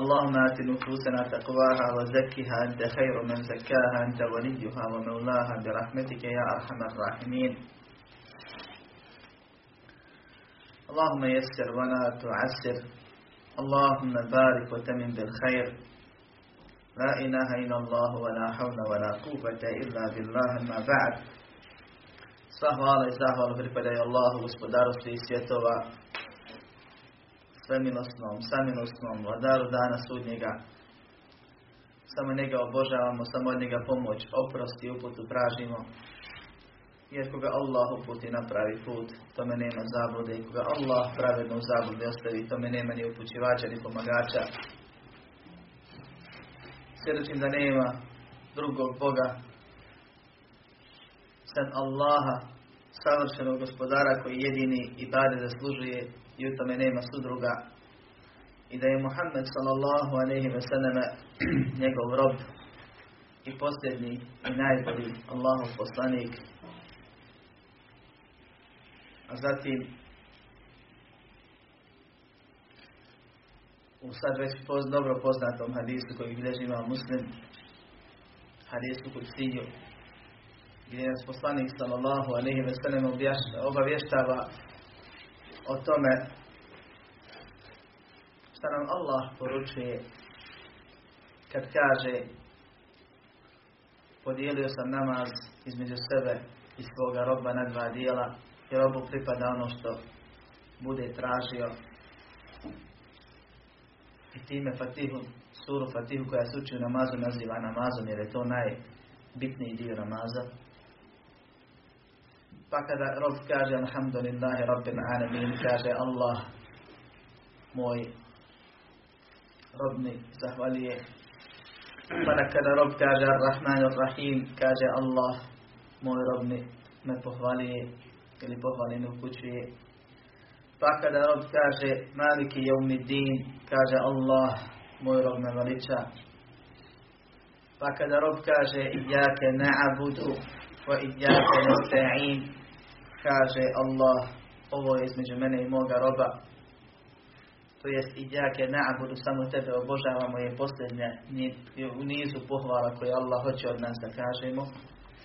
اللهم آت نفوسنا تقواها وزكها أنت خير من زكاها أنت وليها ومولاها برحمتك يا أرحم الراحمين. اللهم يسر ولا تعسر. اللهم بارك وتمن بالخير. لا إله إلا الله ولا حول ولا قوة إلا بالله ما بعد. Sva hvala i zahvala pripadaju Allahu, gospodaru svih svjetova, svemilosnom, samilosnom, vladaru dana sudnjega. Samo njega obožavamo, samo od njega pomoć, oprost i uputu tražimo. Jer koga Allah uputi na pravi put, tome nema zablude. I koga Allah pravedno u zablude ostavi, tome nema ni upućivača ni pomagača. Svjedočim da nema drugog Boga sem Allaha, savršenog gospodara koji jedini i bade zaslužuje i u tome nema sudruga. I da je Muhammed sallallahu alaihi ve selleme njegov rob i posljednji i najbolji Allahov poslanik. A zatim u sad već poz, dobro poznatom hadisu koji bilježi ima muslim hadisu kudsiju gdje nas poslanik sallallahu alaihi ve sellem obavještava o tome šta nam Allah poručuje kad kaže podijelio sam namaz između sebe i svoga roba na dva dijela i robu pripada ono što bude tražio. I time Fatihu, suru Fatihu koja se uči u namazu naziva namazom jer je to najbitniji dio namaza pa kada rob kaže Alhamdulillahi Rabbil Alamin, kaže Allah moj robni zahvalije. Pa kada rob kaže Ar-Rahman Ar-Rahim, kaže Allah moj robni me pohvalije ili pohvali me upućuje. Pa kada rob kaže Maliki Jaumiddin, kaže Allah moj rob me veliča. Pa kada rob kaže Iyake na'abudu wa iyake nasta'in, kaže Allah, ovo je između mene i moga roba, to jest i djake na'budu, samo tebe obožavamo je posljednje u nizu pohvala koje Allah hoće od nas da kažemo.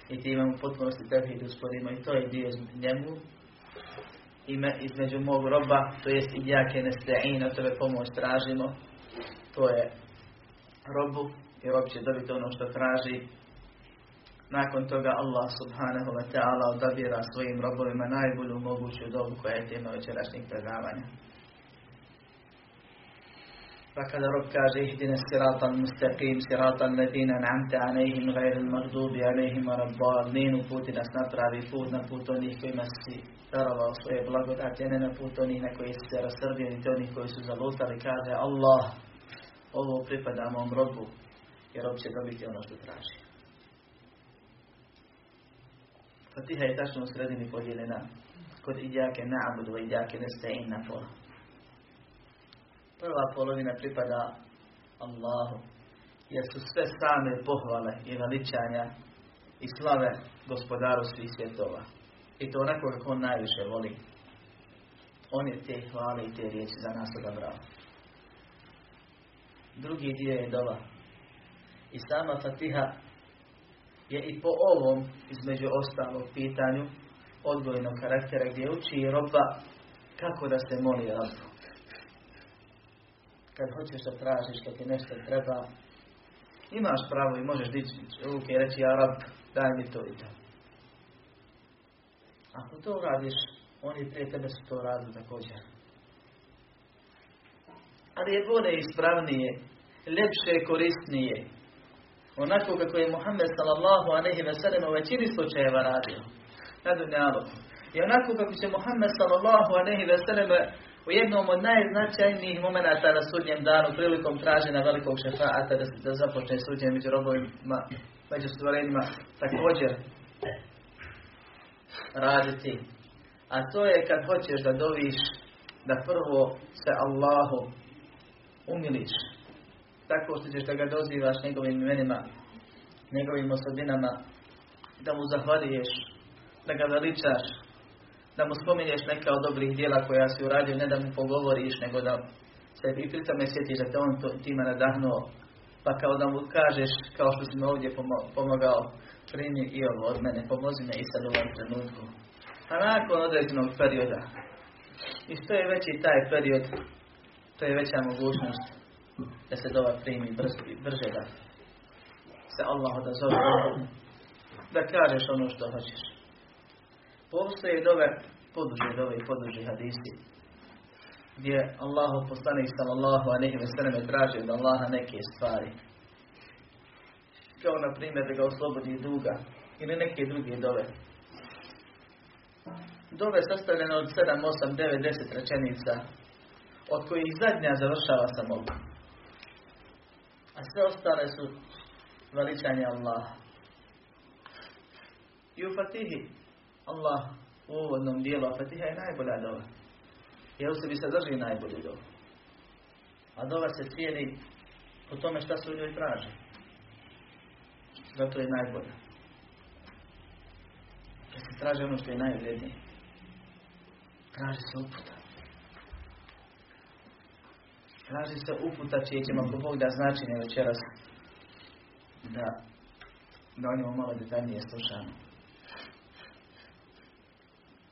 I ti imamo potpunosti tevhid usporimo i to je dio njemu. Ime između mog roba, to jest i djake nesta'in, od tebe pomoć tražimo, to je robu i rob će dobiti ono što traži nakon toga Allah subhanahu wa ta'ala odabira svojim robovima najbolju moguću dobu koja je tema večerašnjeg predavanja. Pa kada rob kaže ihdine siratan mustaqim, siratan ladina namte alejhim gajril magdubi alejhim rabbal, uputi nas na pravi put, na put onih kojima si darovao svoje blagodati, ne na put onih na koji si se rasrdio, niti onih koji su zalutali, kaže Allah, ovo pripada mom robu, jer rob će dobiti ono što traži. Fatiha je tačno u sredini podijeljena kod idjake na'budu i idjake nesta'in na pola. Prva polovina pripada Allahu, jer su sve same pohvale i veličanja i slave gospodaru svih svjetova. I to onako kako on najviše voli. On je te hvale i te riječi za nas odabrao. Drugi dio je dova. I sama Fatiha je i po ovom, između ostalog pitanju, odgojnog karaktera gdje uči roba kako da se moli robu. Kad hoćeš da tražiš, kad ti nešto treba, imaš pravo i možeš dići ruke i reći, ja rab, daj mi to i to. Ako to radiš, oni prije tebe su to radili također. Ali je bolje ispravnije, ljepše, korisnije, onako kako je Muhammed sallallahu alaihi ve sellem u većini slučajeva radio na dunjalu. I onako kako će Muhammed sallallahu alaihi ve sellem u jednom od najznačajnijih momenata na sudnjem danu prilikom traženja velikog šefaata da, da započne suđenje među robovima, među stvorenjima također raditi. A to je kad hoćeš da doviš da prvo se Allahu umiliš. Tako što ćeš da ga dozivaš njegovim imenima, njegovim osobinama, da mu zahvaliješ, da ga veličaš, da mu spominješ neka od dobrih dijela koja si uradio, ne da mu pogovoriš, nego da se i pri tome sjetiš da te on to, time nadahnuo, pa kao da mu kažeš, kao što si me ovdje pomogao, primi i ovo od mene, pomozi me i sad u ovom trenutku. A nakon određenog perioda, i što je veći taj period, to je veća mogućnost da se dova primi brže da se Allah odazove, da kažeš ono što hoćeš. Postoje dove, poduže dove i poduže hadisi, gdje Allahu poslanik sallallahu alejhi ve sellem traži od Allaha neke stvari. Kao na primjer da ga oslobodi duga ili neke druge dove. Dove sastavljene od 7, 8, 9, 10 rečenica, od kojih zadnja završava sa. A sve ostale su veličanje Allaha. I u Fatihi Allah u uvodnom dijelu, a Fatiha je najbolja dova. Jer u sebi sadrži najbolji dova. A dova se cijeli po tome šta se u njoj traži. Zato je najbolja. Kad se traži ono što je najvrednije. Traži se uputa. Traži se uputa čije ćemo ako Bog da značenje večeras da, da o njemu malo detaljnije slušamo.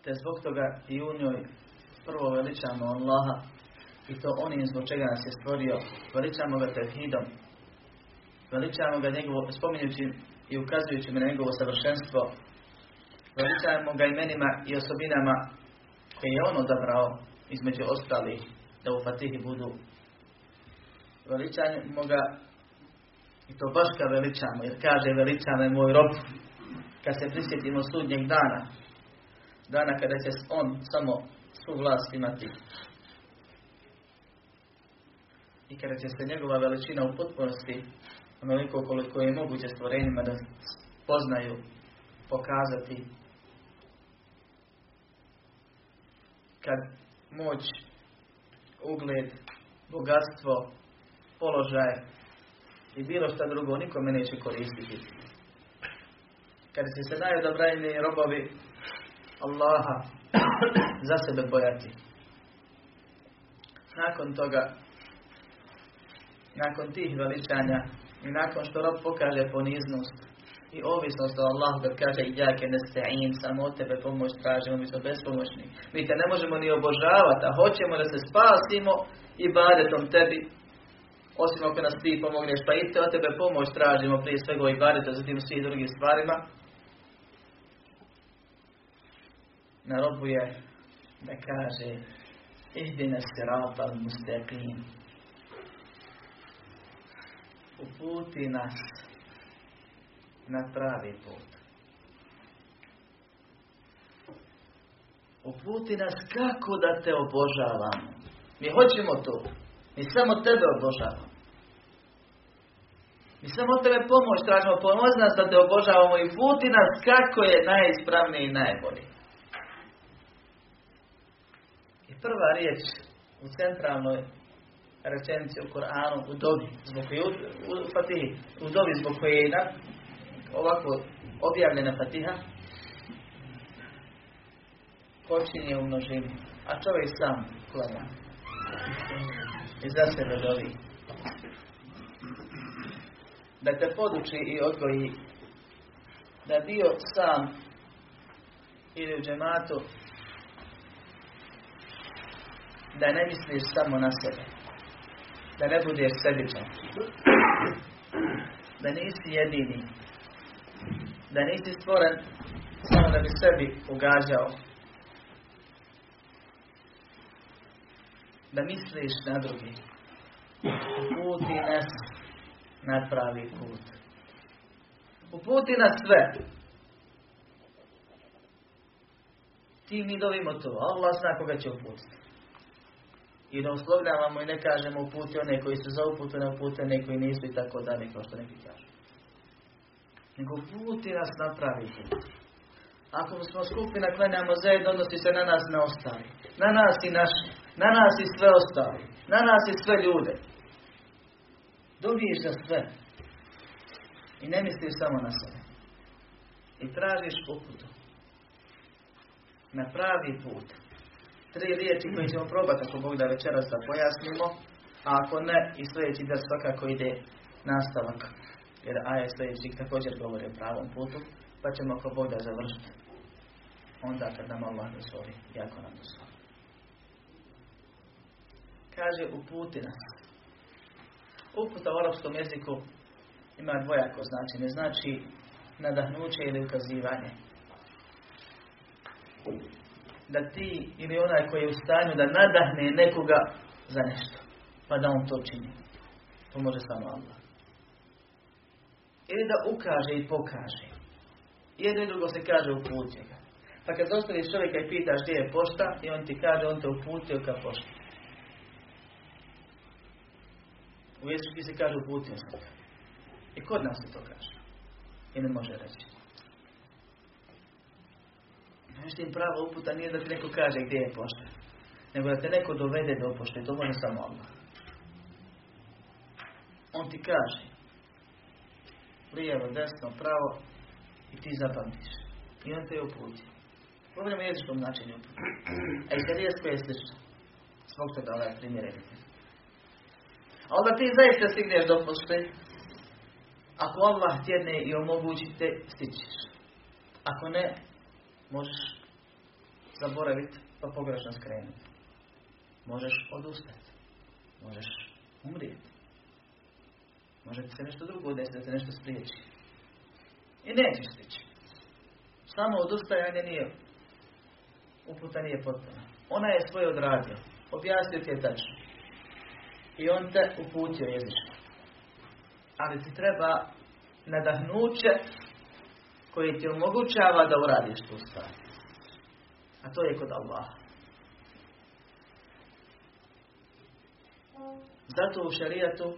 Te zbog toga i u njoj prvo veličamo Allaha i to onim zbog čega nas je stvorio. Veličamo ga tevhidom. Veličamo ga njegovo, spominjući i ukazujući na njegovo savršenstvo. Veličamo ga imenima i osobinama koje je on odabrao između ostalih da u Fatihi budu. Veličamo ga i to baš ga veličamo, jer kaže veličame moj rob. Kad se prisjetimo sudnjeg dana, dana kada će on samo svu vlast imati. I kada će se njegova veličina u potpunosti, onoliko koliko je moguće stvorenjima da poznaju, pokazati. Kad moć, ugled, bogatstvo, položaj i bilo šta drugo nikome neće koristiti. Kad će se najodobrajniji robovi Allaha za sebe bojati. Nakon toga, nakon tih veličanja i nakon što rob pokaže poniznost i ovisnost o Allahu kad kaže i jake nesta'in, samo od tebe pomoć tražimo, mi smo bespomoćni. Mi te ne možemo ni obožavati, a hoćemo da se spasimo i badetom tebi, osim ako nas ti pomogneš, pa i te od tebe pomoć tražimo prije svega i badetom, zatim svih drugim stvarima. Na robu je da kaže ihdina sirata mustaqim uputi nas na pravi put. Uputi nas kako da te obožavamo. Mi hoćemo to. Mi samo tebe obožavamo. Mi samo tebe pomoć tražimo. Pomozi nas da te obožavamo i puti nas kako je najispravniji i najbolji. I prva riječ u centralnoj rečenici u Koranu, u dobi, zbog koje u, Fatihi, u dobi zbog koje je na, ovako objavljena Fatiha, počinje u množini, a čovjek sam klanja. I za sebe dovi. Da te poduči i odgoji da bio sam ili u džematu da ne misliš samo na sebe. Da ne budeš sebičan. Da nisi jedini. Da nisi stvoren samo da bi sebi ugađao. Da misliš na drugi. Uputi nas na pravi put. Uputi nas sve. Ti mi dovimo to. Allah zna koga će uputiti i da uslovljavamo i ne kažemo uputi one koji su za uputu, ne uputi one koji nisu i tako dalje, kao što neki kažu. Nego uputi nas na pravi put. Ako smo skupina, klanjamo zajedno, odnosi se na nas na ostali. Na nas i naši. Na nas i sve ostali. Na nas i sve ljude. Dobiješ za sve. I ne misliš samo na sebe. I tražiš uputu. Na pravi put. Tri riječi koje ćemo probati ako Bog da večeras da pojasnimo. A ako ne, i sljedeći da svakako ide nastavak. Jer aje sljedeći također govori o pravom putu. Pa ćemo ako Bog da završiti. Onda kad nam Allah dozvoli. Jako nam dozvoli. Kaže uputi nas. Uputa u arapskom jeziku ima dvojako značenje. Znači nadahnuće ili ukazivanje. Da ti ili onaj koji je u stanju da nadahne nekoga za nešto. Pa da on to čini. To može samo Allah. Ili da ukaže i pokaže. Jedno i drugo se kaže uputio ga. Pa kad zostaviš čovjeka i pitaš gdje je pošta i on ti kaže on te uputio ka pošta. U jeziku se kaže uputio sam I kod nas se to kaže. I ne može reći. Međutim, prava uputa nije da ti neko kaže gdje je pošta. Nego da te neko dovede do pošte. To može samo Allah. On ti kaže. Lijevo, desno, pravo. I ti zapamtiš. I on te je uputi. Problem je jezičkom uputi. A i je slično. Zbog toga ovaj primjer a onda ti zaista stigneš do pošte. Ako Allah tjedne i omogućite, stićeš. Ako ne, možeš zaboraviti pa pogrešno skrenuti. Možeš odustati. Možeš umrijeti. Može ti se nešto drugo desiti, da se nešto spriječi. I nećeš stići. Samo odustajanje nije uputa nije potpuno. Ona je svoje odradio. Objasnio ti je tačno i on te uputio jezično. Ali ti treba nadahnuće koje ti omogućava da uradiš tu stvar. A to je kod Allaha. Zato u šarijatu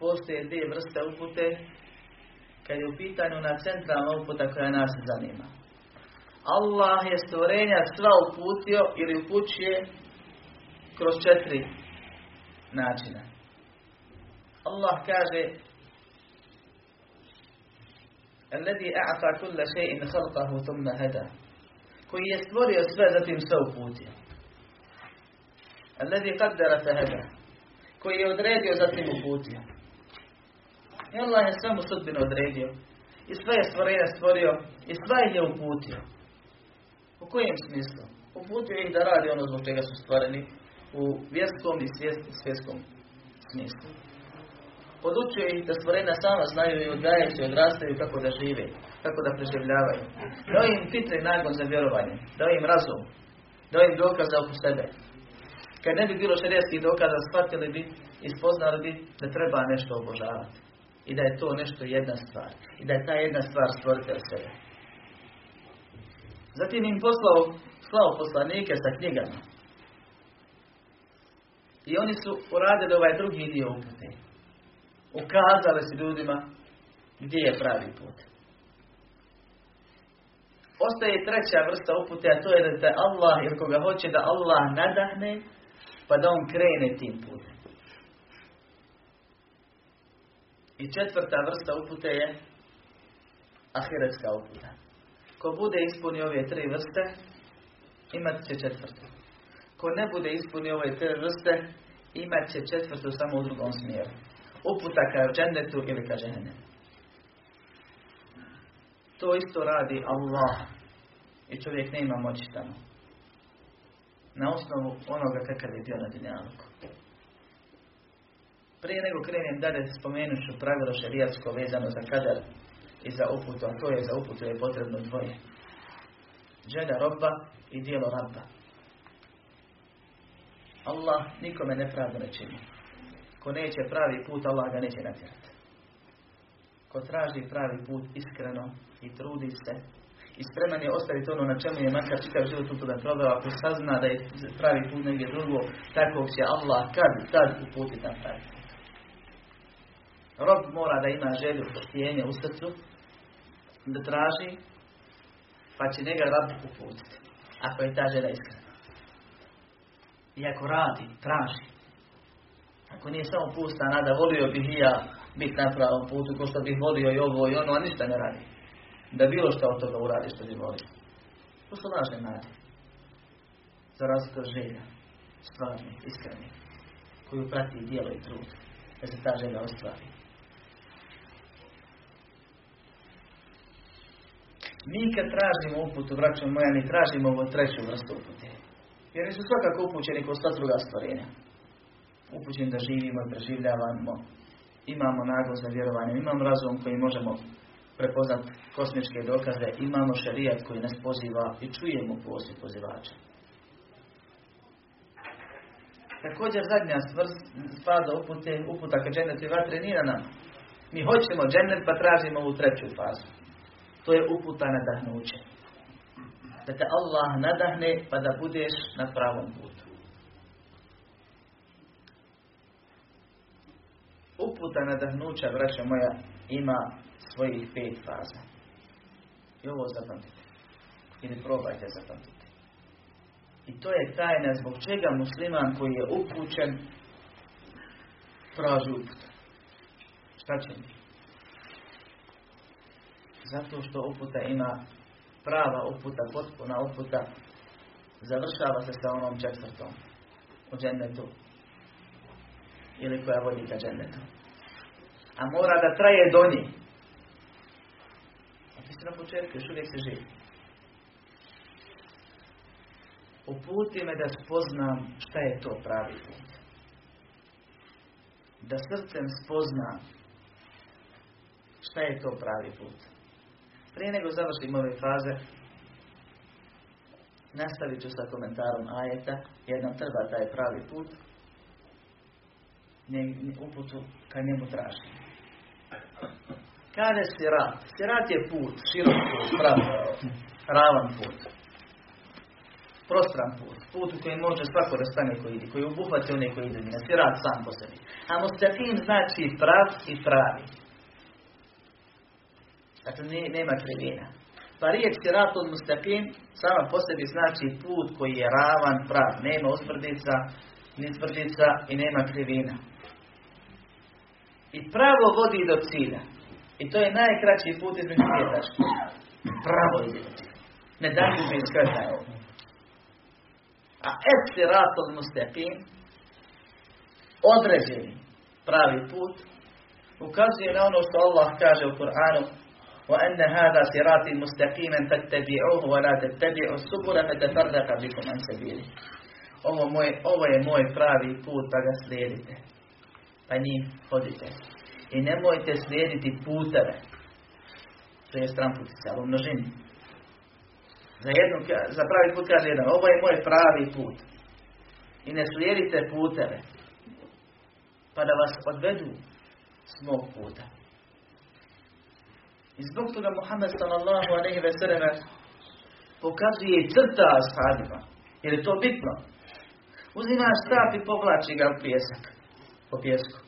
postoje dvije vrste upute kad je u pitanju na centralna uputa koja nas zanima. Allah je stvorenja sva uputio ili upućuje kroz četiri načina. Allah kaže الذي أعطى كل شيء خلقه ثم هدى koji je stvorio sve, zatim sve uputio. الذي قدر فهدى koji je odredio, zatim uputio. I Allah je sve mu sudbinu odredio. I sve je stvorenje stvorio. I sve je uputio. U kojem smislu? Uputio ih da radi ono zbog čega su stvoreni u vjerskom i svjetskom smislu. Podučuje ih da stvorena sama znaju i odgajaju se i odrastaju kako da žive, kako da preživljavaju. Dao im fitri nagon za vjerovanje, dao im razum, dao im dokaza oko sebe. Kad ne bi bilo šarijetskih dokaza, shvatili bi i spoznali bi da treba nešto obožavati. I da je to nešto jedna stvar. I da je ta jedna stvar stvoritelj sebe. Zatim im poslao, slao poslanike sa knjigama i oni su uradili ovaj drugi dio upute. Ukazali su ljudima gdje je pravi put. Ostaje treća vrsta upute, a to je da Allah, jer koga hoće da Allah nadahne, pa da on krene tim putem. I četvrta vrsta upute je ahiretska uputa. Ko bude ispunio ove tri vrste, imat će četvrtu. Ko ne bude ispunio ove te vrste, imat će četvrtu samo u drugom smjeru. Uputa ka džennetu ili ka džennetu. To isto radi Allah. I čovjek ne ima moći tamo. Na osnovu onoga kakav je bio na dinjaluku. Prije nego krenem dalje spomenut ću pravilo šerijatsko vezano za kadar i za uputu, a to je za uputu je potrebno dvoje. Želja roba i dijelo rabba. Allah nikome nepravdu ne čini. Ko neće pravi put, Allah ga neće natjerati. Ko traži pravi put iskreno i trudi se i spreman je ostaviti ono na čemu je makar čitav život u toga proveo, ako sazna da je pravi put negdje drugo, tako će Allah kad tad uputiti na pravi put. Rob mora da ima želju postijenja u srcu, da traži Pa će njega rab uputiti. Ako je ta žena iskrena. I ako radi, traži. Ako nije samo pusta nada, volio bih i ja biti na pravom putu, ko što bih volio i ovo i ono, a ništa ne radi. Da bilo što od toga uradi što bi volio. To su lažne nade. Za razliku od želja, stvarni, iskreni, koju prati dijelo i trud, da se ta želja ostvari. Mi kad tražimo uputu, braćom moja, mi tražimo ovo treću vrstu upute. Jer su svakako upućeni kao sva druga stvorenja. Upućeni da živimo i preživljavamo. Imamo naglo za vjerovanje, imamo razum koji možemo prepoznat kosmičke dokaze, imamo šarijat koji nas poziva i čujemo poziv pozivača. Također zadnja faza upute, uputa ka džennetu i vatre nije na. Mi hoćemo džennet pa tražimo ovu treću fazu. To je uputa nadahnuće. Da te Allah nadahne pa da budeš na pravom putu. Uputa nadahnuća, braća moja, ima svojih pet faza. I ovo zapamtite. Ili probajte zapamtiti. I to je tajna zbog čega musliman koji je upućen traži uput. Šta će mi? Zato što uputa ima prava uputa, potpuna uputa, završava se sa onom četvrtom u džennetu ili koja vodi ka džennetu. A mora da traje do njih. A ti si na početku, još uvijek se živi. Uputi me da spoznam šta je to pravi put. Da srcem spoznam šta je to pravi put. Prije nego završim ove faze, nastavit ću sa komentarom ajeta, jer nam treba taj pravi put, uputu ka njemu traži. Kaže sirat. Sirat je put, širok put, pravi, ravan put. Prostran put. Put u kojem može svako da stane koji ide, koji obuhvati one koji ide. Sirat sam po sebi. A mustaqim znači prav i pravi. Dakle, nema krivina. Pa riječ sirat od mustaqim sama po sebi znači put koji je ravan, prav. Nema uzbrdica, ni tvrdica i nema krivina. I pravo vodi do cilja. I to je najkraći put između dvije tačke. Pravo ide do cilja. Ne daju bi skretaju. A estiratul mustaqim određeni pravi put ukazuje na ono što Allah kaže u Kur'anu وأن هذا صراطي مستقيما فاتبعوه ولا تتبعوا السبل فتفرق بكم عن سبيله ovo, moj, ovo je moj pravi put, pa ga slijedite. Pa njih hodite. I nemojte slijediti puteve. To je stran putice, ali u množini. Za, jednu, za pravi put kaže jedan, ovo je moj pravi put. I ne slijedite puteve. Pa da vas odvedu s mog puta. I zbog toga Muhammed sallallahu aleyhi ve selleme pokazuje i crta ashabima. Jer je to bitno. Uzima stap i povlači ga u pjesak. Po pjesku.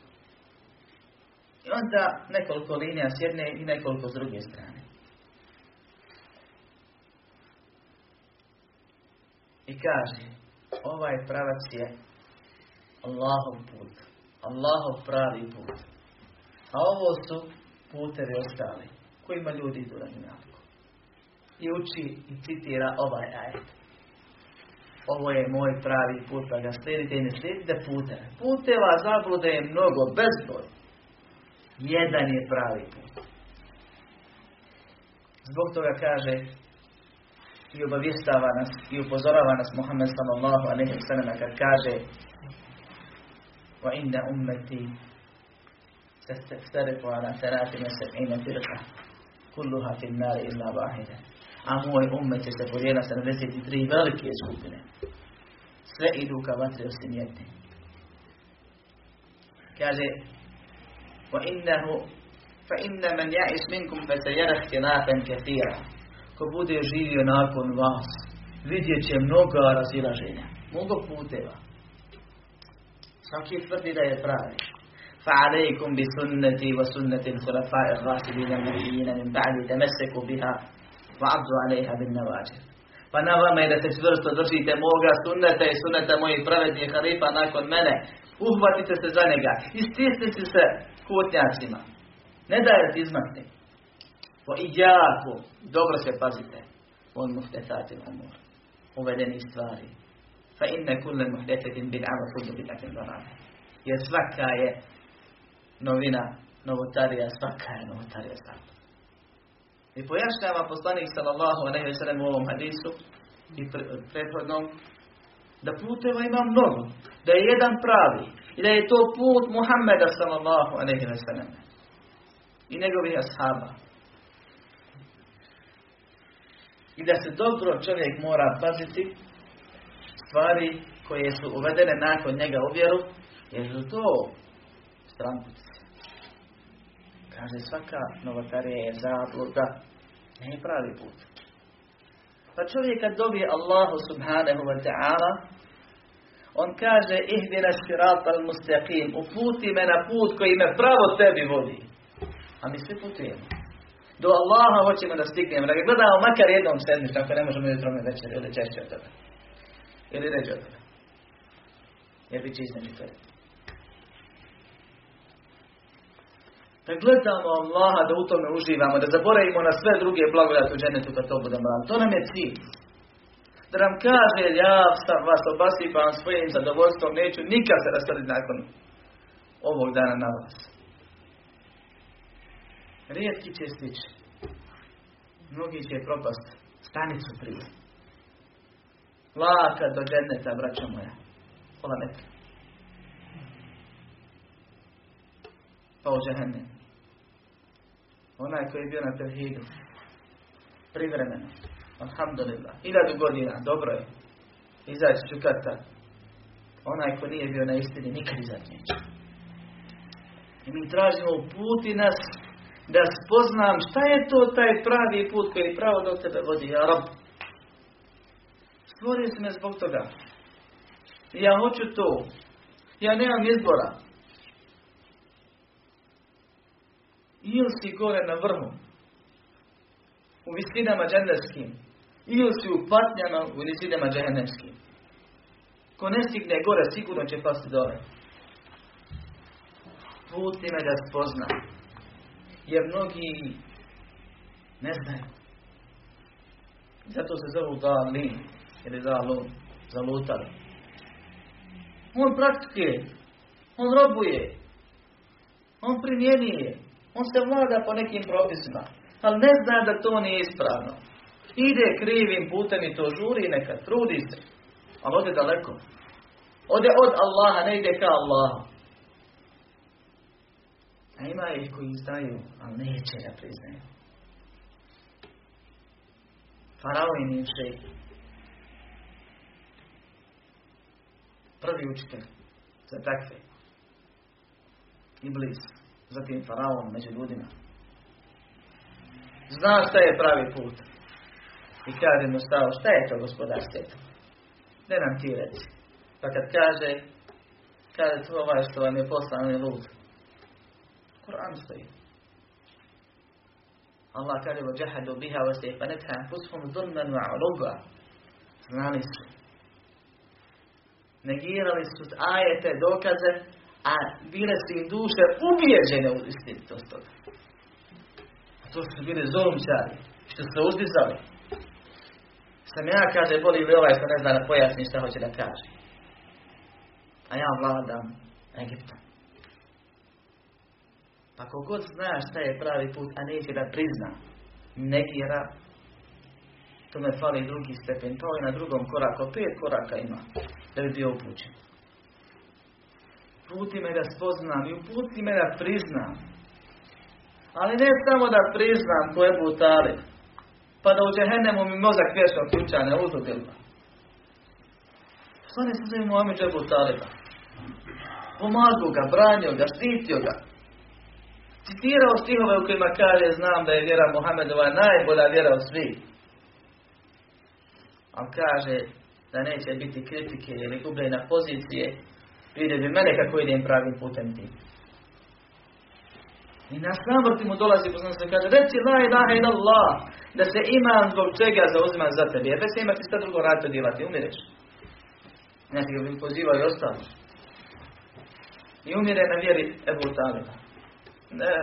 I onda nekoliko linija s jedne i nekoliko s druge strane. I kaže, ovaj pravac je Allahov put. Allahov pravi put. A ovo su putevi ostali kojima ljudi idu na dunjalku. I uči i citira ovaj ajet. Ovo je moj pravi put, da ga slijedite i ne slijedite pute. Puteva zablude je mnogo, bezbroj. Jedan je pravi put. Zbog toga kaže i obavjestava nas i upozorava nas Muhammed sallallahu alejhi ve sellem kad kaže wa inna ummeti se stekstariku ala se sab'ina firqa kulluha fin nar illa vahida. A moj umet će se podijela 73 velike skupine. Sve idu ka vatre osim jedne. Kaže, wa innahu fa inna man ja'is minkum fa sayara ihtilafan kathira. Ko bude živio nakon vas, vidjet će mnoga razilaženja, mnogo puteva. Svaki tvrdi da je pravi. فعليكم بسنتي وسنة الخلفاء الراشدين المهديين من بعد تمسكوا بها Va'abdu alejha bin navađer. Pa na vama je da se čvrsto držite moga sunneta i sunneta mojih pravednih halifa nakon mene. Uhvatite se za njega i stisnite se kutnjacima. Ne da je izmakne. Po iđaku, dobro se pazite. On muhtesatim umur. Uvedeni stvari. Fa inne kulle muhtesatim bin ama kullu bidatim dorane. Jer svaka je novina, novotarija, svaka je novotarija zato. I pojašnjava poslanik sallallahu alaihi wa sallam u ovom hadisu i prethodnom da puteva ima mnogo, da je jedan pravi i da je to put Muhammeda sallallahu alaihi wa sallam i njegovih ashaba. I da se dobro čovjek mora paziti stvari koje su uvedene nakon njega u vjeru, jer su to stranpuci. Kaže, svaka novotarija je zabluda, ne pravi put. Pa čovjek kad dobije Allahu subhanahu wa ta'ala, on kaže, ihdina širat al mustaqim, uputi me na put koji me pravo tebi vodi. A mi svi putujemo. Do Allaha hoćemo da stignemo, da ga gledamo makar jednom sedmično, ako ne možemo jutro večer ili češće od toga. Ili ređe od toga. Jer bit će između Da gledamo Allaha, da u tome uživamo, da zaboravimo na sve druge blagodati u dženetu kad to budemo raditi. To nam je cilj. Da nam kaže, ja sam vas obasipam svojim zadovoljstvom, neću nikad se rastaviti nakon ovog dana na vas. Rijetki će stići. Mnogi će propast stanicu prije. Laka do dženeta, braćo moja. Pola metra. Pa u džehennem. Onaj koji je bio na tevhidu. Privremeno. Alhamdulillah. Hiljadu godina. Dobro je. Izaći ću. Onaj ko nije bio na istini nikad izaći neće. I mi tražimo puti nas da spoznam šta je to taj pravi put koji pravo do tebe vodi. Ja rob. Stvorio si me zbog toga. Ja hoću to. Ja nemam izbora. Ili si gore na vrhu, u visinama džendevskim, ili si u patnjama u visinama džehennemskim. Ko ne stigne gore, sigurno će pasti dole. Put ime da spozna. Jer mnogi ne znaju. Zato se zovu dalin ili zalun, zalutali. On praktikuje, on robuje, on primjenjuje, on se vlada po nekim propisima, ali ne zna da to nije ispravno. Ide krivim putem i to žuri neka, trudi se, ali ode daleko. Ode od Allaha, ne ide ka Allahu. A ima ih koji znaju, ali neće da priznaju. Faraon im šejk. Prvi učitelj za takve. Iblis zatim faraon među ljudima. Zna šta je pravi put. I kaže mu stao, šta je to gospodar svijeta? Ne nam ti reći. Pa kad kaže, kaže to ovaj što vam je poslan je lud. Kur'an stoji. Allah kaže wa sayfanatha anfusuhum dhulman wa 'uluba. Znali su. Negirali su ajete, dokaze, a bile su im duše ubijeđene u istinitost toga. To su bili zolumčari, što su se uzdizali. Sam ja, kaže, boli li ovaj što ne zna da pojasni šta hoće da kaže. A ja vladam Egiptom. Pa kogod zna šta je pravi put, a neće da prizna, negira, to me fali drugi stepen, to je na drugom koraku, pet koraka ima, da bi bio upućen. Puti me da spoznam i uputi me da priznam. Ali ne samo da priznam ko je butali. Pa da u džehennemu mi mozak vječno ključa ne uzudilno. Slani se zove Muhammed Džebu Taliba. Pomagu ga, branio ga, štitio ga. Citirao stihove u kojima kaže znam da je vjera Muhammedova najbolja vjera od svih. Ali kaže da neće biti kritike ili gubljenja pozicije Vide bi mene kako idem pravim putem tim. I na smrti mu dolazi poslanik se kaže, reci la ilaha ila Allah, da se iman zbog čega zauzima za tebe. Jer se imati šta drugo raditi djelati, umireš. Znači ga bi pozivao i ostalo. I umire na vjeri Ebu Talima. Ne,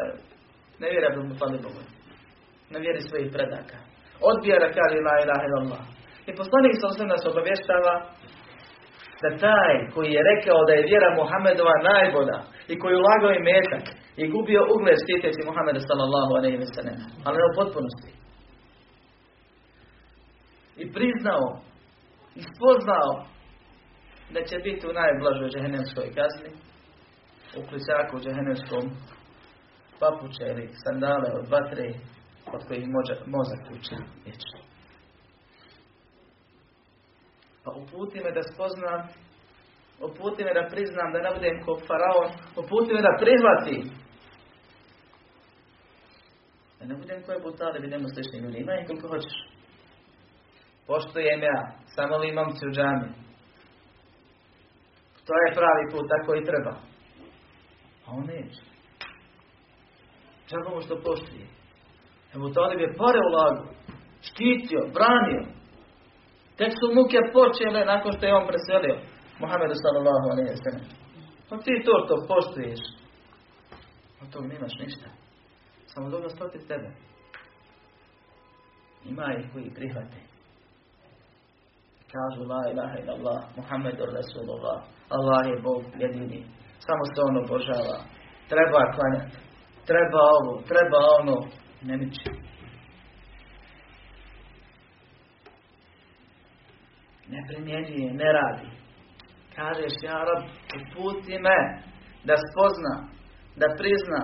ne vjeri Ebu Talibovu. Na vjeri svojih predaka. Odbija da kaže la ilaha illallah. I poslanik sa nas obavještava da taj koji je rekao da je vjera Muhammedova najbolja i koji ulagao i metak i gubio ugled štiteći Muhammeda sallallahu alaihi wa sallam. Ali u potpunosti. I priznao i spoznao da će biti u najblažoj džehennemskoj kazni u klisaku džehennemskom papuče ili sandale od vatre od kojih mozak uče vječno. Pa uputi me da spoznam, uputi me da priznam da ne budem kao faraon, uputi me da prihvatim. Da ne budem koje butali, bi nemo slični ljudi. Ima ih koliko hoćeš. Poštujem ja, samo li imam u džami. To je pravi put, tako i treba. A on neće. Čak što poštuje. Evo Talib je pare ulagu, štitio, branio. Tek su muke počele nakon što je on preselio. Muhammedu sallallahu alaihi wa sallam. Pa ti to što poštuješ. Od tog nemaš ništa. Samo dobro stoti tebe. Ima ih koji prihvate. Kažu la ilaha illallah, Muhammedur Rasulullah. Allah je Bog jedini. Samo se on obožava. Treba klanjati. Treba ovo, treba ono. Ne miči. Ne primjenjuje, ne radi. Kažeš, ja rob, uputi me da spozna, da prizna,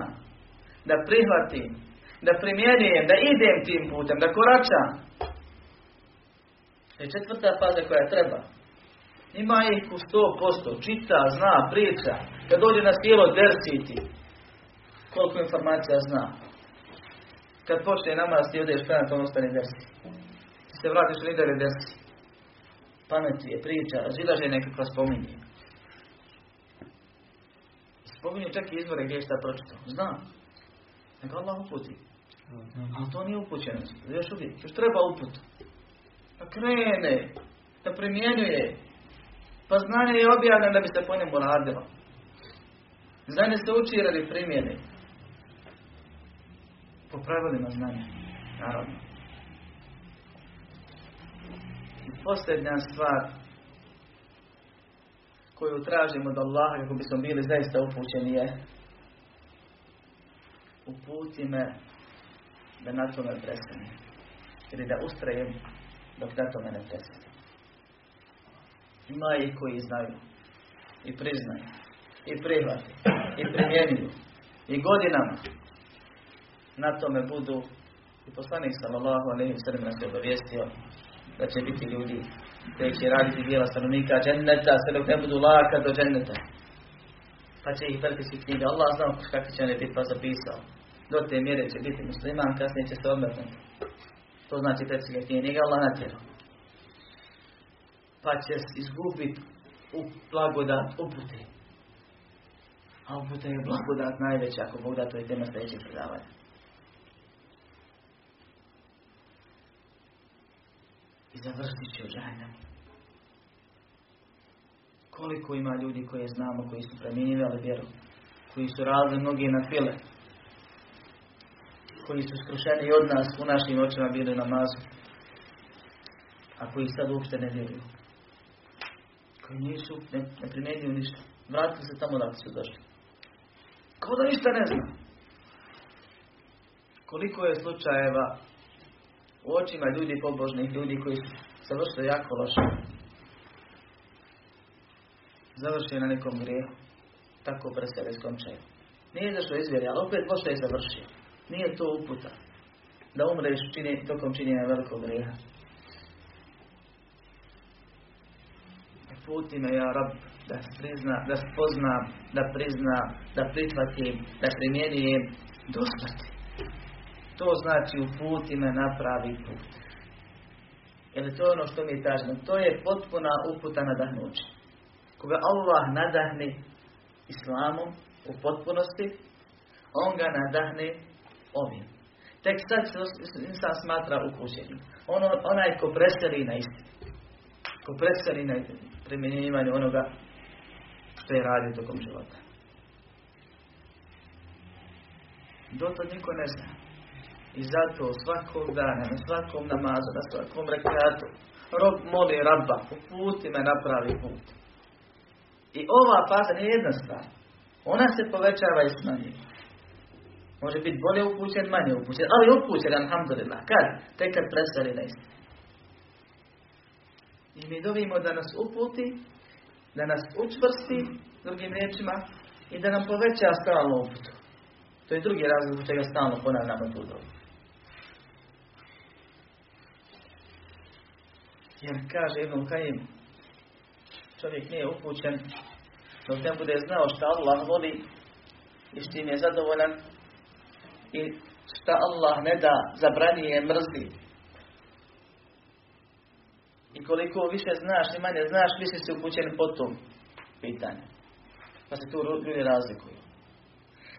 da prihvatim, da primjenjujem, da idem tim putem, da koračam. Je četvrta faza koja treba. Ima ih u sto posto, čita, zna, priča. Kad dođe na sjelo dersiti, koliko informacija zna. Kad počne namaz ti odeš klanat, on ostane dersi. Se vratiš u lidere dersi. Pamet je, priča, razilaže nekakva spominje. Spominje čak i izvore gdje je šta pročitao. Zna. Neka Allah uputi. Ali to nije upućenost. Još uvijek. Još treba uput. Da krene. Da primjenjuje. Pa znanje je objavljeno da bi se po njemu radilo. Znanje se uči radi primjene. Po pravilima znanja. Naravno. I posljednja stvar koju tražimo od Allaha kako bismo bili zaista upućeni je uputi me da na tome prestanem. Ili da ustrajem dok na tome ne prestanem. Ima i koji znaju i priznaju i prihvati i primjenjuju i godinama na tome budu i poslanik sallallahu alaihi sallam nas je obavijestio da će biti ljudi koji će raditi dijela stanovnika dženneta sve dok ne budu laka do dženneta pa će ih prepisi knjige Allah zna kakvi će oni biti pa zapisao do te mjere će biti musliman kasnije će se odmetnuti to znači predsjednik knjige njega Allah natjerao pa će izgubiti u blagodat upute. A uputa je blagodat najveća, ako Bog da to je tema sljedećeg predavanja. I završit će. Koliko ima ljudi koje znamo, koji su preminjivali vjeru, koji su radili mnogi na file, koji su skrušeni od nas u našim očima bili na mazu, a koji sad uopšte ne vjeruju koji nisu, ne, ne primjenjuju ništa. Vratili se tamo da su došli. Kao da ništa ne zna. Koliko je slučajeva u očima ljudi pobožnih, ljudi koji su završili jako loše. Završio na nekom grijehu. Tako presele skončaju. Nije zašto izvjeri, ali opet loše je završio. Nije to uputa. Da umreš čini, tokom činjenja velikog grijeha. puti me ja rab da prizna, da spoznam, da priznam, da prihvatim, da primjenjujem do. To znači uputi me na pravi put. Jer to je ono što mi tražimo. To je potpuna uputa nadahnuće. Koga Allah nadahne islamom u potpunosti, on ga nadahne ovim. Tek sad se insan smatra upućenim. Ono, onaj ko preseli na istinu. Ko preseli na primjenjivanju onoga što je radio tokom života. Doto niko ne zna. I zato svakog dana, na svakom namazu, na svakom rekatu, rob moli rabba, uputi me napravi put. I ova faza nije jedna stvar. Ona se povećava i smanjuje. Može biti bolje upućen, manje upućen, ali upućen, alhamdulillah. Kad? Tek kad preseli na istinu. I mi dovimo da nas uputi, da nas učvrsti, drugim riječima, i da nam poveća stalno uputu. To je drugi razlog zbog čega stalno ponavljamo tu dobu. Jer kaže jednom Kajim, čovjek nije upućen dok ne bude znao šta Allah voli i s tim je zadovoljan i šta Allah ne da zabranije mrzi. I koliko više znaš i manje znaš, više si upućen po tom pitanju. Pa se tu ljudi razlikuju.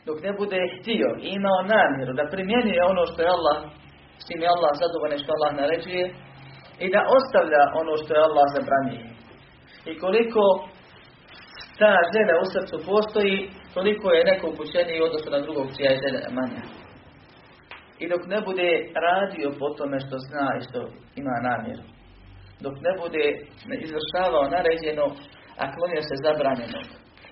Dok ne bude htio i imao namjeru da primjenjuje ono što je Allah, s tim je Allah zadovoljan što Allah naređuje, i da ostavlja ono što je Allah zabranije. I koliko ta želja u srcu postoji, toliko je neko upućeniji u odnosu na drugog čija je želja manja. I dok ne bude radio po tome što zna i što ima namjeru. Dok ne bude izvršavao naređeno, a klonio se zabranjenog.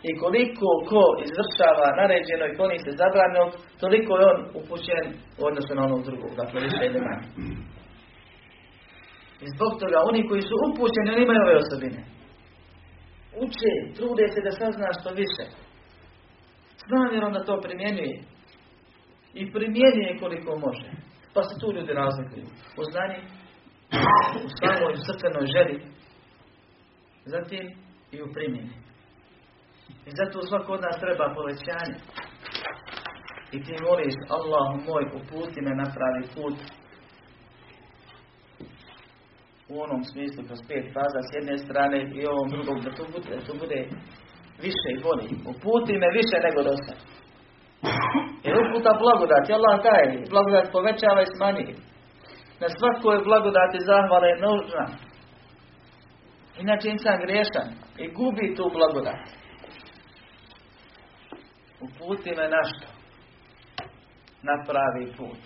I koliko ko izvršava naređeno i kloni se zabranjenog, toliko je on upućen u odnosu na onog drugog. Dakle, više ili manje. I zbog toga, oni koji su upućeni, oni imaju ove osobine. Uče, trude se da sazna što više. S namjerom da to primjenjuje. I primjenjuje koliko može. Pa se tu ljudi razlikuju. U znanju, u samoj srcenoj želi, zatim i u primjeni. I zato svako od nas treba povećanje. I ti moliš, Allahu moj, uputi me na pravi put, u onom smislu kroz pet faza s jedne strane i ovom drugom da to bude, da to bude više i bolje. Uputi me više nego do sad. Jer uputa blagodati, Allah daje, blagodat povećava i smanjuje. Na svakoj blagodati zahvala je nužna. Inače insan grešan i gubi tu blagodat. Uputi me na što? Na pravi put.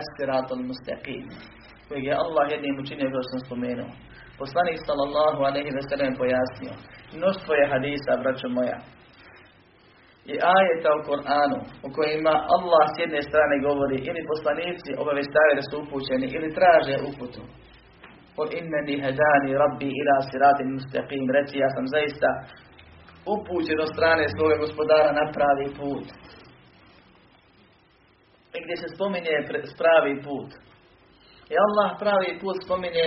Eskiratul mustaqim kojeg je Allah jednim učinio kao sam spomenuo. Poslanik sallallahu alaihi ve sellem pojasnio. Mnoštvo je hadisa, braćo moja. I ajeta u Koranu u kojima Allah s jedne strane govori ili poslanici obavještavaju da su upućeni ili traže uputu. Kul inneni hedani rabbi ila siratin mustaqim. Reci ja sam zaista upućen od strane svoga gospodara na pravi put. I gdje se spominje pravi put. I Allah pravi put spominje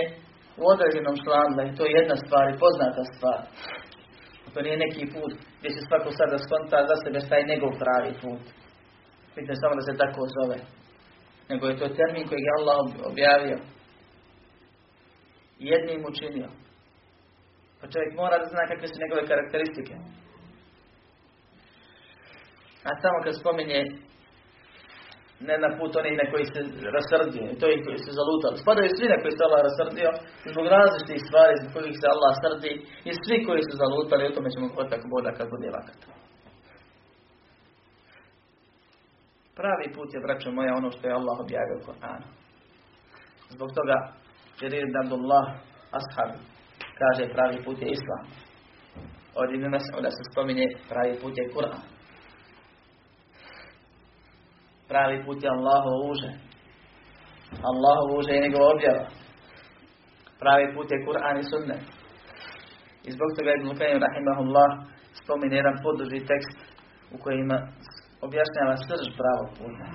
u određenom članu, i to je jedna stvar i poznata stvar. To nije neki put gdje se svako sada skonta za sebe šta je njegov pravi put. Vidite samo da se tako zove. Nego je to termin koji je Allah objavio. Jednim učinio. Pa čovjek mora da zna kakve su njegove karakteristike. A samo kad spominje ne na put onih na koji se rasrdio, i to ih koji se zalutali. Spadaju svi na koji se Allah rasrdio, zbog različitih stvari zbog kojih se Allah srdi, i svi koji su zalutali, o tome ćemo tako boda kad bude vakat. Pravi put je, braćo moja, ono što je Allah objavio u Koranu. Zbog toga, Jerir Abdullah, ashab, kaže pravi put je Islam. Od Ibn Mas'uda se spominje pravi put je Kur'an. Pravi put je Allahov uže. Allahov uže je njegov objava. Pravi put je Kur'an i sunnet. I zbog toga Ibn Qayyim rahimahullah spominje jedan poduži tekst u kojima objašnjava srž pravog puta.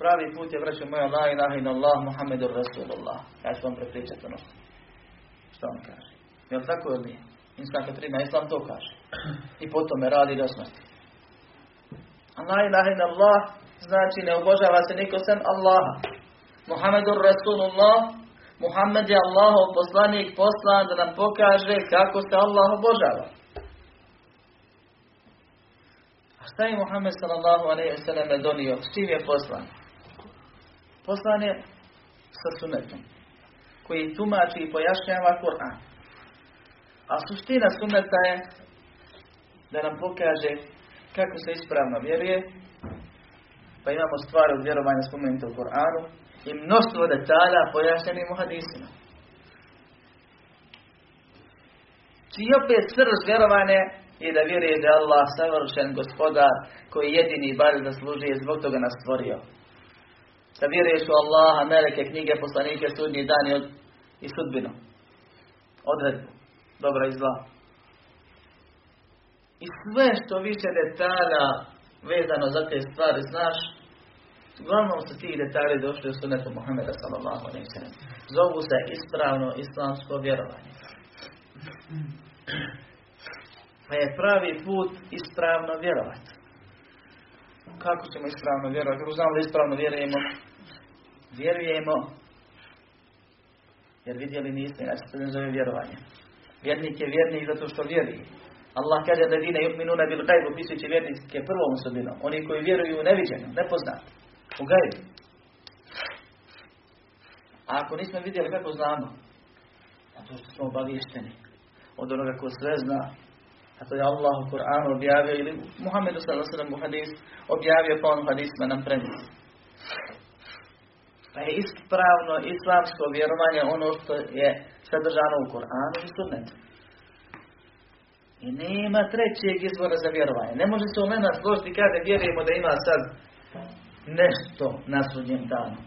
Pravi put je, vraćao moja, la ilaha in Allah, Muhammedur Rasulullah. Ja ću vam prepričati ono što on kaže. Jel tako ili nije? Insan kad prima Islam to kaže. I potom me radi do smrti. La ilaha in Allah znači ne obožava se niko sem Allaha. Muhammedur Rasulullah, Muhammed je Allahov poslanik poslan da nam pokaže kako se Allah obožava. A šta je Muhammed sallallahu alaihi wa sallam donio? S čim je poslan? Poslan je sa sunetom koji tumači i pojašnjava Kur'an. A suština suneta je da nam pokaže kako se ispravno vjeruje, pa imamo stvari od vjerovanja spomenute u Koranu i mnoštvo detalja pojašnjenim u hadisima. Čiji opet srž vjerovanje je da vjeruje da je Allah savršen gospodar koji jedini bar zaslužuje zbog toga nas stvorio. Da vjeruješ u Allaha, meleke, knjige, poslanike, sudnji dan i sudbinu. Odredbu. Dobra i zla. I sve što više detalja vezano za te stvari znaš, uglavnom su ti detalji došli u sunetu Muhammeda sallallahu alaihi sallam. Zovu se ispravno islamsko vjerovanje. Pa je pravi put ispravno vjerovati. Kako ćemo ispravno vjerovati? Kako znamo da ispravno vjerujemo? Vjerujemo jer vidjeli niste, znači se ne zove vjerovanje. Vjernik je vjernik zato što vjeruje. Allah kaže da dine yu'minuna bil gajbu, pisujući vjernike prvom osobinom. Oni koji vjeruju u neviđeno, nepoznato, u gajbu. A ako nismo vidjeli kako znamo, zato što smo obavješteni od onoga ko sve zna, a to je Allah u Kur'anu objavio ili Muhammedu sallallahu u hadis objavio pa on hadisma nam prenosi. Pa je ispravno islamsko vjerovanje ono što je sadržano u Kur'anu i sunnetu. I nema trećeg izvora za vjerovanje. Ne može se u mena složiti kada vjerujemo da ima sad nešto na sudnjem danu.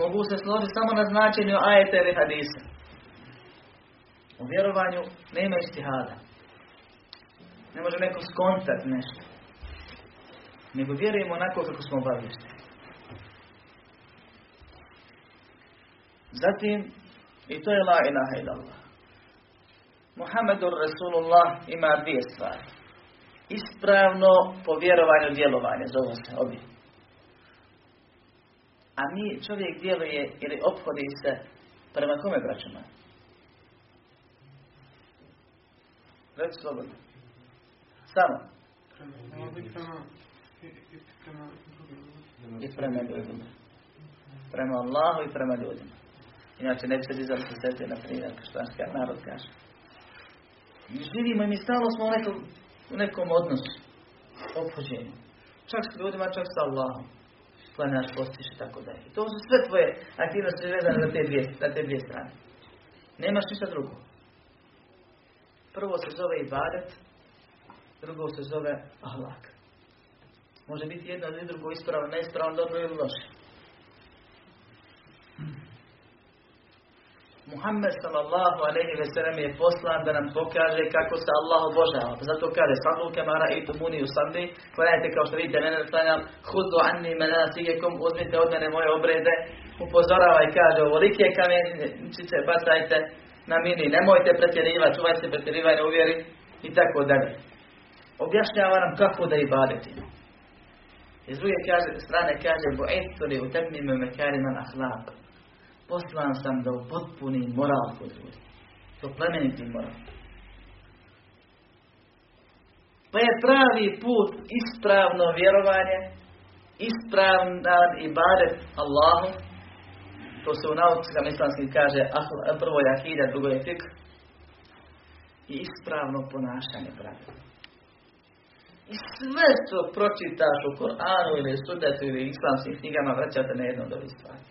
Mogu se složiti samo na značenju ajete ili hadisa. U vjerovanju nema istihada. Ne može neko skontati nešto. Nego vjerujemo onako kako smo obavješteni. Zatim, i to je la ilaha illallah. Muhammedur Rasulullah ima dvije stvari. Ispravno povjerovanje djelovanje, zove se obje. A mi, čovjek djeluje ili obhodi se prema kome braćama? Reći slobodno. Samo. I prema ljudima. Prema Allahu i prema ljudima. Inače ne bi se na primjer, što narod kaže. Živimo i mi stalno smo u nekom, u nekom odnosu, obhođenju. Čak s ljudima, čak s Allahom. Klanjaš, postiš i tako dalje. To su sve tvoje aktivnosti vezane na te dvije, na te dvije strane. Nemaš ništa drugo. Prvo se zove ibadet, drugo se zove ahlak. Može biti jedno ili drugo ispravno, neispravno, dobro ili loše. Muhammed sallallahu alaihi ve sellem je poslan da nam pokaže kako se Allah obožava. Pa zato kaže, sallu kemara i tumuni u sandi, klanjajte kao što vidite, mene klanjam, hudu anni menasijekom, uzmite od mene moje obrede, upozorava i kaže, ovolike kamenčice bacajte na mini, nemojte pretjerivati, čuvajte se pretjerivanje uvjeri i tako dalje. Objašnjava nam kako da ibadetimo. I s druge kaže, strane kaže, bo etuli u temnime mekariman ahlak poslan sam da upotpunim moral kod ljudi. To plemeniti moral. Pa je pravi put ispravno vjerovanje, ispravan ibadet Allahu, to se u naukama islamskim kaže prvo je akida, drugo je fik, i ispravno ponašanje pravila. I sve što pročitaš u Koranu ili sudetu ili islamskim knjigama vraćate na jednu od ovih stvari.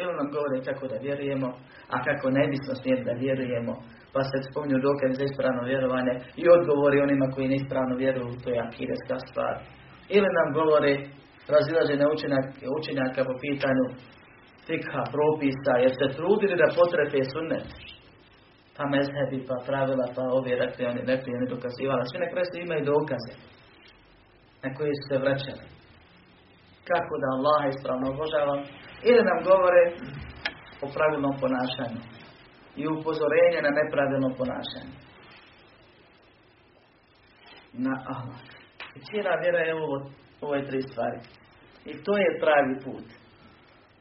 Ili nam govore kako da vjerujemo, a kako ne bismo smjeli da vjerujemo, pa se spominju dokaz za ispravno vjerovanje i odgovori onima koji neispravno vjeruju, to je akireska stvar. Ili nam govore razilaženje učenjaka po pitanju fikha, propisa, jer se trudili da potrefe sunnet. Pa mezhebi, pa pravila, pa ovi rekli, oni rekli, oni dokazivali. Sve na kraju imaju dokaze na koji su se vraćali. Kako da Allah ispravno obožavam, ili nam govore o pravilnom ponašanju i upozorenje na nepravilno ponašanje. Na Allah. I cijela vjera je ovo, ove tri stvari. I to je pravi put.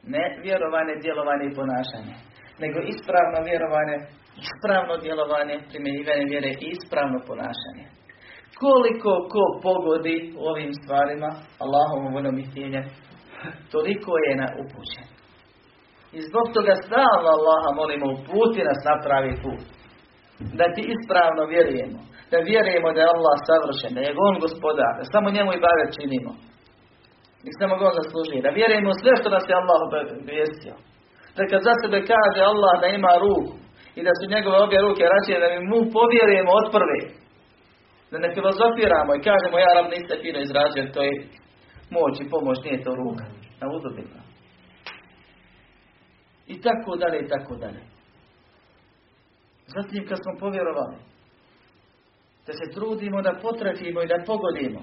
Ne vjerovanje, djelovanje i ponašanje. Nego ispravno vjerovanje, ispravno djelovanje, primjenjivanje vjere i ispravno ponašanje. Koliko ko pogodi ovim stvarima, Allahom voljom i toliko je na upućen. I zbog toga stalno Allaha molimo uputi nas na pravi put. Da ti ispravno vjerujemo. Da vjerujemo da je Allah savršen, da je On gospodar, da samo njemu i bave činimo. I samo ga on zaslužuje. Da vjerujemo sve što nas je Allah obavijestio. Da kad za sebe kaže Allah da ima ruku i da su njegove obje ruke račine, da mi mu povjerujemo od prve. Da ne filozofiramo i kažemo ja ram niste fino izrađen, to je moć i pomoć, nije to ruka. Na uzubima. I tako dalje, i tako dalje. Zatim kad smo povjerovali, da se trudimo da potrefimo i da pogodimo,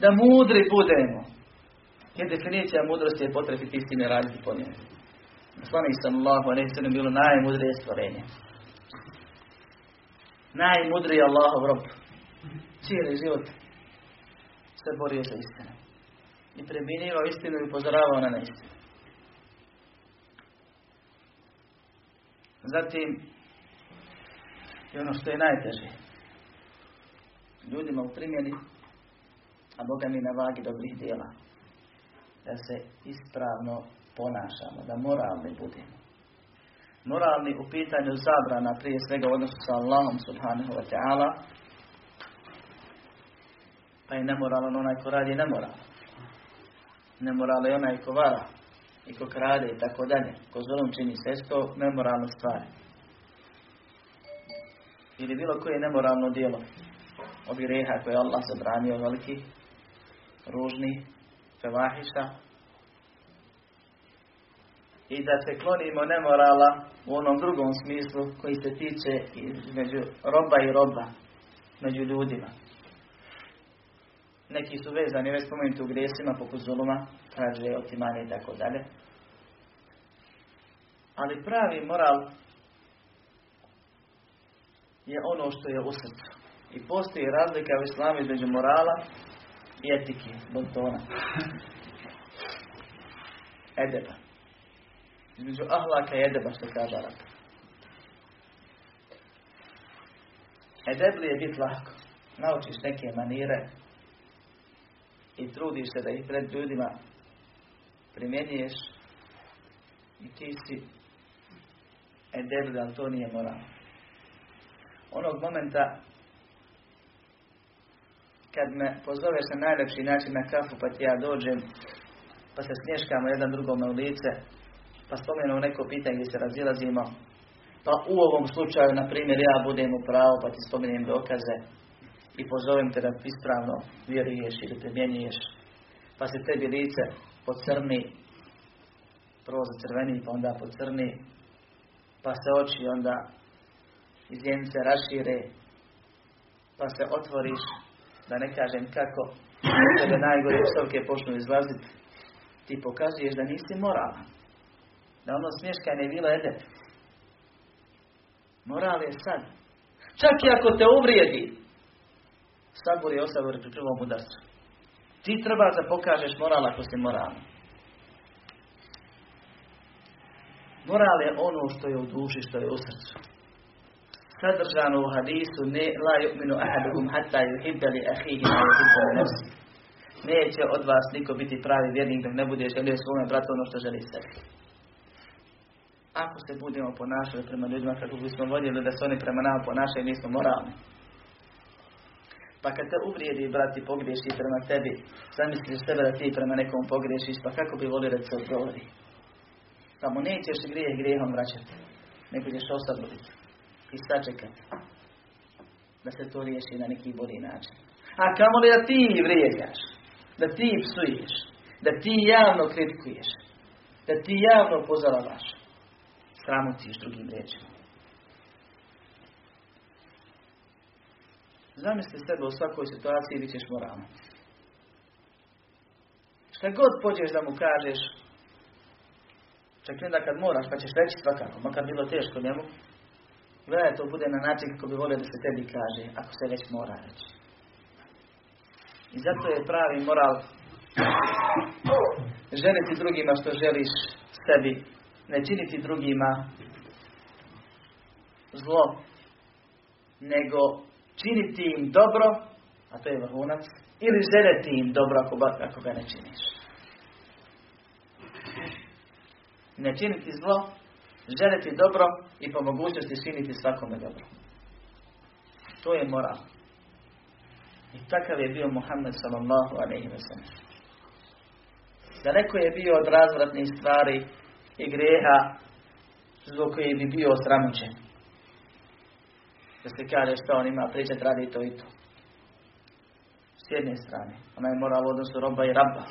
da mudri budemo. Jer definicija mudrosti je potrefiti istine raditi po njemu. Poslanik sallallahu alaihi sallam bilo najmudrije stvorenje. Najmudriji Allahov rob. Cijeli život se borio za istinu. I preminivao istinu i upozoravao na neistinu. Zatim, i ono što je najteže, ljudima u primjeni, a Boga mi na vagi dobrih dijela, da se ispravno ponašamo, da moralni budemo. Moralni u pitanju zabrana prije svega odnosu sa Allahom subhanahu wa ta'ala, pa je nemoralan onaj ko radi nemoral. Nemoral je onaj ko vara i ko krade i tako dalje. Ko zolom čini sve to nemoralne stvari. Ili bilo koje nemoralno djelo od greha koje je Allah zabranio veliki, ružni, fevahiša, i da se klonimo nemorala u onom drugom smislu koji se tiče između roba i roba, među ljudima. Neki su vezani već spomenuti u grijesima poput zuluma, traže otimanje i tako dalje. Ali pravi moral je ono što je u srcu. I postoji razlika u islamu između morala i etike, bontona. Edeba. Između ahlaka i edeba, što kaže Arab. Edebli je biti lahko. Naučiš neke manire i trudiš se da ih pred ljudima primjenjuješ i ti si edebli, ali to nije moral. Onog momenta kad me pozoveš na najlepši način na kafu pa ti ja dođem pa se smješkamo jedan drugome u lice pa spomenemo neko pitanje gdje se razilazimo pa u ovom slučaju na primjer ja budem u pravu pa ti spomenem dokaze i pozovem te da ispravno vjeruješ ili primjenjuješ. Pa se tebi lice pocrni prvo crveni pa onda pocrni pa se oči onda iz jenice rašire pa se otvoriš da ne kažem kako tebe najgore psovke počnu izlaziti ti pokazuješ da nisi moralan da ono smješkanje je bilo edep moral je sad. Čak i ako te uvrijedi sabor je osabor pri prvom udarcu ti treba da pokažeš moral ako si moralan moral je ono što je u duši što je u srcu sadržano u hadisu ne la yu'minu ahadukum hatta yuhibba li akhihi ma yuhibbu li nafsi. Neće od vas niko biti pravi vjernik dok ne bude želio svome bratu ono što želi sebi. Ako se budemo ponašali prema ljudima kako bismo voljeli da se oni prema nama ponašaju, nismo moralni. Pa kad te uvrijedi brat i pogriješi prema tebi, zamisliš sebe da ti prema nekom pogriješiš, pa kako bi volio da se odgovori? Pa mu nećeš grijeh grijehom vraćati, nego ćeš osaditi i sačekati da se to riješi na neki bolji način. A kamo li da ti vrijeđaš, da ti psuješ, da ti javno kritikuješ, da ti javno upozoravaš, sramotiš drugim riječima. Zamisli sebe u svakoj situaciji bit ćeš moralan. Šta god pođeš da mu kažeš, čak ne da kad moraš, pa ćeš reći svakako, makar bilo teško njemu, Gledaj, to bude na način kako bi volio da se tebi kaže, ako se već mora reći. I zato je pravi moral želiti drugima što želiš sebi, ne činiti drugima zlo, nego činiti im dobro a to je vrhunac, ili željeti im dobro ako, ako ga ne činiš. Ne činiti zlo, željeti dobro i po mogućnosti činiti svakome dobro. To je moral. I takav je bio Muhammed sallallahu alaihi wa sallam. Daleko je bio od razvratnih stvari i greha zbog koje bi bio osramoćen. Da se kaže što on ima pričat radi to i to. S jedne strane. Ona je moral u odnosu roba i raba.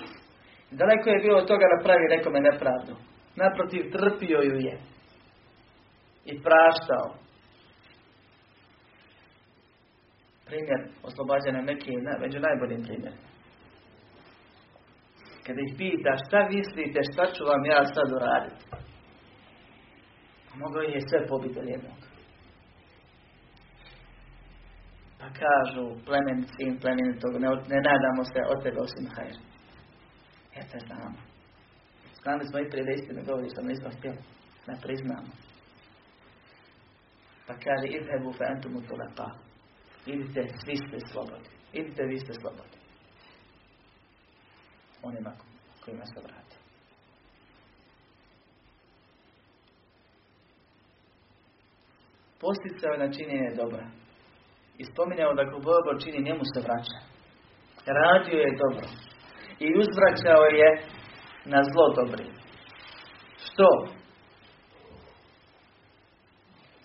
Daleko je bio od toga da pravi nekome nepravdu. Naprotiv, trpio ju je. I praštao. Primjer oslobađanja Mekije je među najboljim primjerima. Kada ih pita šta mislite, šta ću vam ja sad uraditi? Mogao je sve pobiti jednog. Pa kažu plemenici im plemenitog, ne, ne nadamo se od tebe osim hajr. Eto znamo. Znali smo i prije da istinu govori, što nismo htjeli. Ne priznamo. Pa kaže, idhebu fe entumu tulaka. Idite, svi ste slobodni. Idite, vi ste slobodni. Onima kojima se vrati. Posticao na činjenje dobra. I spominjao da ko dobro čini, njemu se vraća. Radio je dobro. I uzvraćao je na zlo dobri. Što?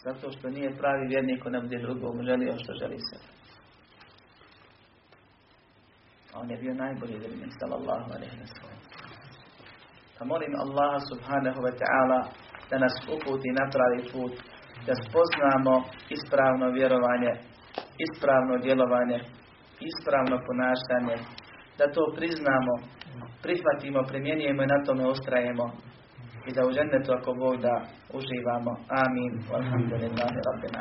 Zato što nije pravi vjernik ne bude drugom želio što želi se. A on je bio najbolji vjernik, sallallahu alaihi wa sallam. Pa molim Allaha subhanahu wa ta'ala da nas uputi na pravi put, da spoznamo ispravno vjerovanje, ispravno djelovanje, ispravno ponašanje, da to priznamo, prihvatimo, primjenjujemo i na tome ustrajemo i da u žennetu ako Bog da uživamo. Amin. Alhamdulillahi Rabbil.